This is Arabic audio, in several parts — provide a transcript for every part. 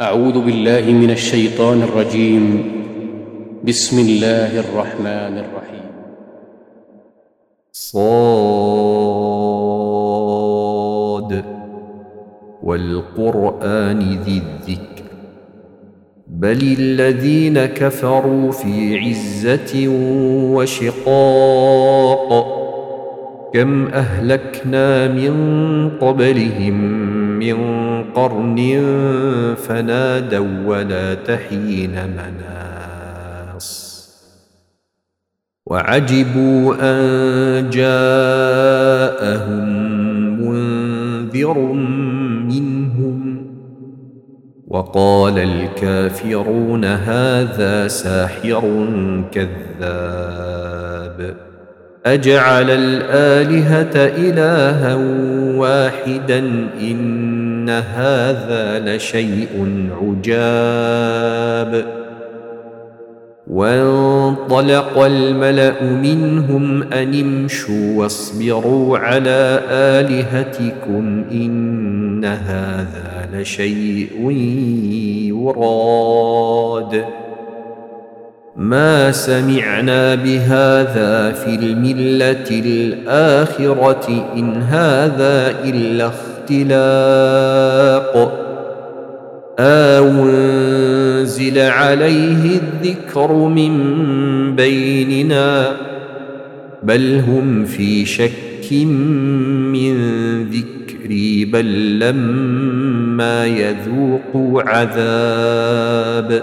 أعوذ بالله من الشيطان الرجيم. بسم الله الرحمن الرحيم. صاد. والقرآن ذي الذكر. بل الذين كفروا في عزة وشقاق. كم أهلكنا من قبلهم من قرن فنادوا ولا تحين مناص. وعجبوا أن جاءهم منذر منهم. وقال الكافرون هذا ساحر كذاب. أجعل الآلهة إلها واحدا إن هذا لشيء عجاب. وانطلق الملأ منهم أن امشوا واصبروا على آلهتكم إن هذا لشيء يراد. ما سمعنا بهذا في الملة الآخرة إن هذا إلا اختلاق. أو انزل عليه الذكر من بيننا بل هم في شك من ذكري بل لما يذوقوا عذاب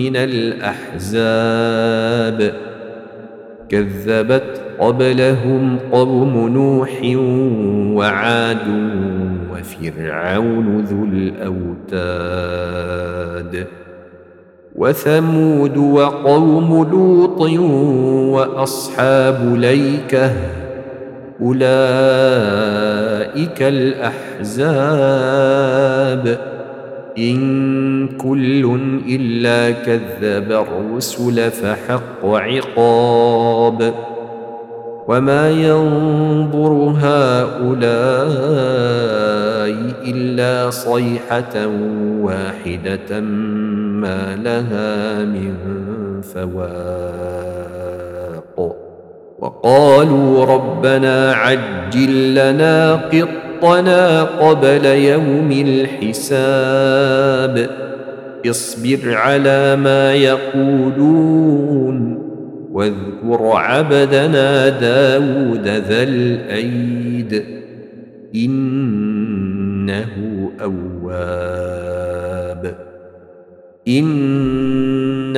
من الأحزاب. كذبت قبلهم قوم نوح وعاد وفرعون ذو الأوتاد. وثمود وقوم لوط وأصحاب ليكة أولئك الأحزاب. إن كل إلا كذب الرسل فحق عقاب وما ينظر هؤلاء إلا صيحة واحدة ما لها من فواق وقالوا ربنا عجل لنا قطنا قبل يوم الحساب. اصبر على ما يقولون واذكر عبدنا داود ذا الأيد. إنه أواب.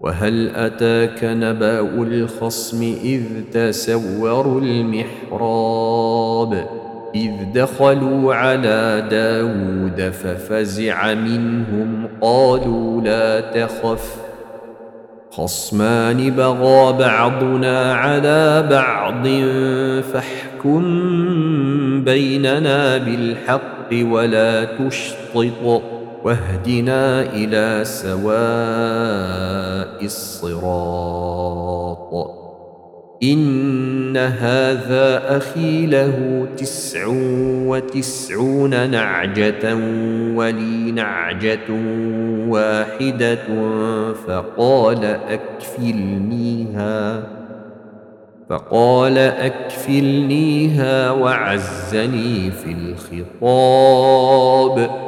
وهل أتاك نبأ الخصم إذ تسوروا المحراب إذ دخلوا على داود ففزع منهم قالوا لا تخف خصمان بغى بعضنا على بعض فاحكم بيننا بالحق ولا تشطط واهدنا إلى سواء الصراط. إن هذا أخي له تسع وتسعون نعجة ولي نعجة واحدة فقال أكفلنيها فقال أكفلنيها وعزني في الخطاب.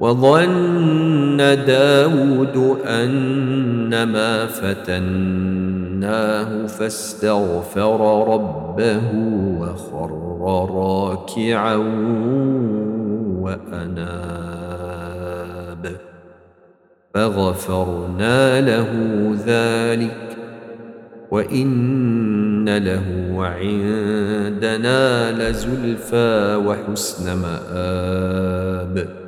وظن داود أنما فتناه فاستغفر ربه وخر راكعا وأناب. فغفرنا له ذلك وإن له عندنا لزلفى وحسن مآب.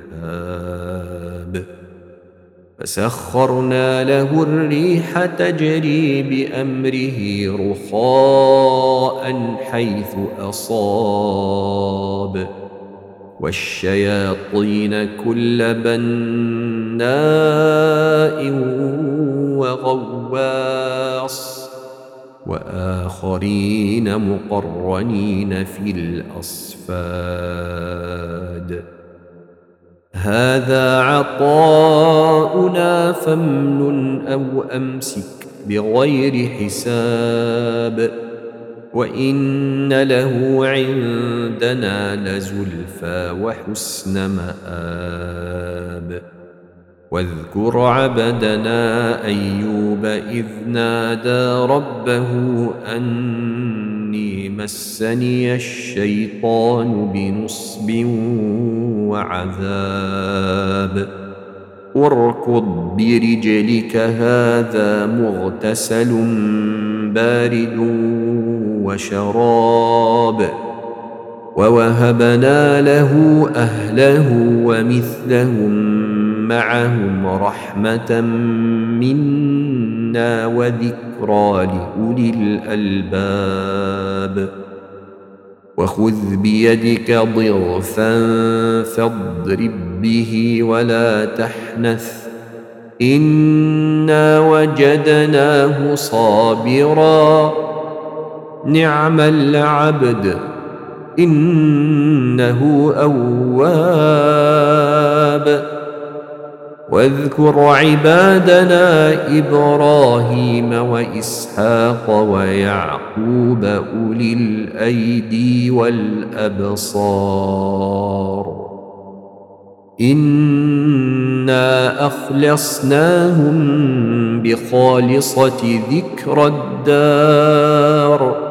فسخرنا له الريح تجري بأمره رخاء حيث أصاب. والشياطين كل بناء وغواص. وآخرين مقرنين في الأصفاد. هذا عطاؤنا فامنن أو أمسك بغير حساب وإن له عندنا لزلفى وحسن مآب. واذكر عبدنا أيوب إذ نادى ربه اني مسني الشيطان بنصب وعذاب. واركض برجلك هذا مغتسل بارد وشراب. ووهبنا له أهله ومثلهم معهم رحمة منا. وذكرى لاولي الالباب وخذ بيدك ضغثا فاضرب به ولا تحنث انا وجدناه صابرا نعم العبد انه اواب واذكر عبادنا إبراهيم وإسحاق ويعقوب أولي الأيدي والأبصار. إنا أخلصناهم بخالصة ذكر الدار.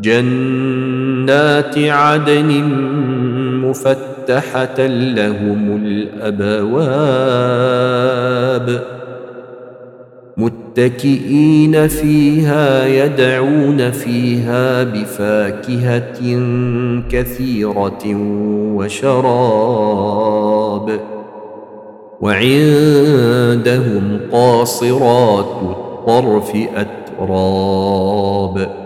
جنات عدن مفتحة لهم الأبواب متكئين فيها يدعون فيها بفاكهة كثيرة وشراب وعندهم قاصرات الطرف أتراب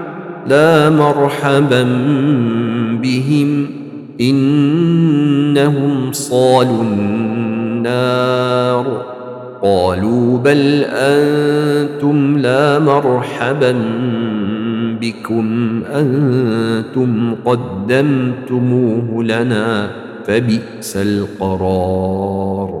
لا مرحبا بهم إنهم صالوا النار. قالوا بل أنتم لا مرحبا بكم أنتم قدمتموه لنا فبئس القرار.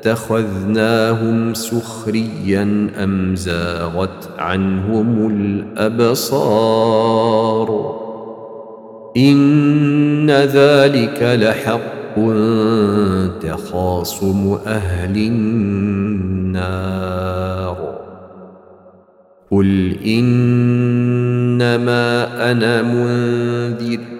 اتخذناهم سخريا أم زاغت عنهم الأبصار؟ إن ذلك لحق تخاصم أهل النار. قل إنما أنا منذر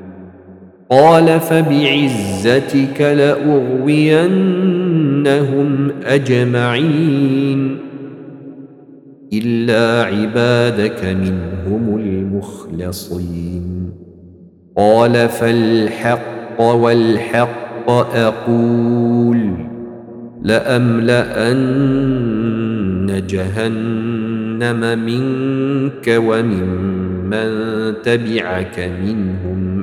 قال فبعزتك لأغوينهم أجمعين إلا عبادك منهم المخلصين. قال فالحق والحق أقول لأملأن جهنم منك وممن تبعك منهم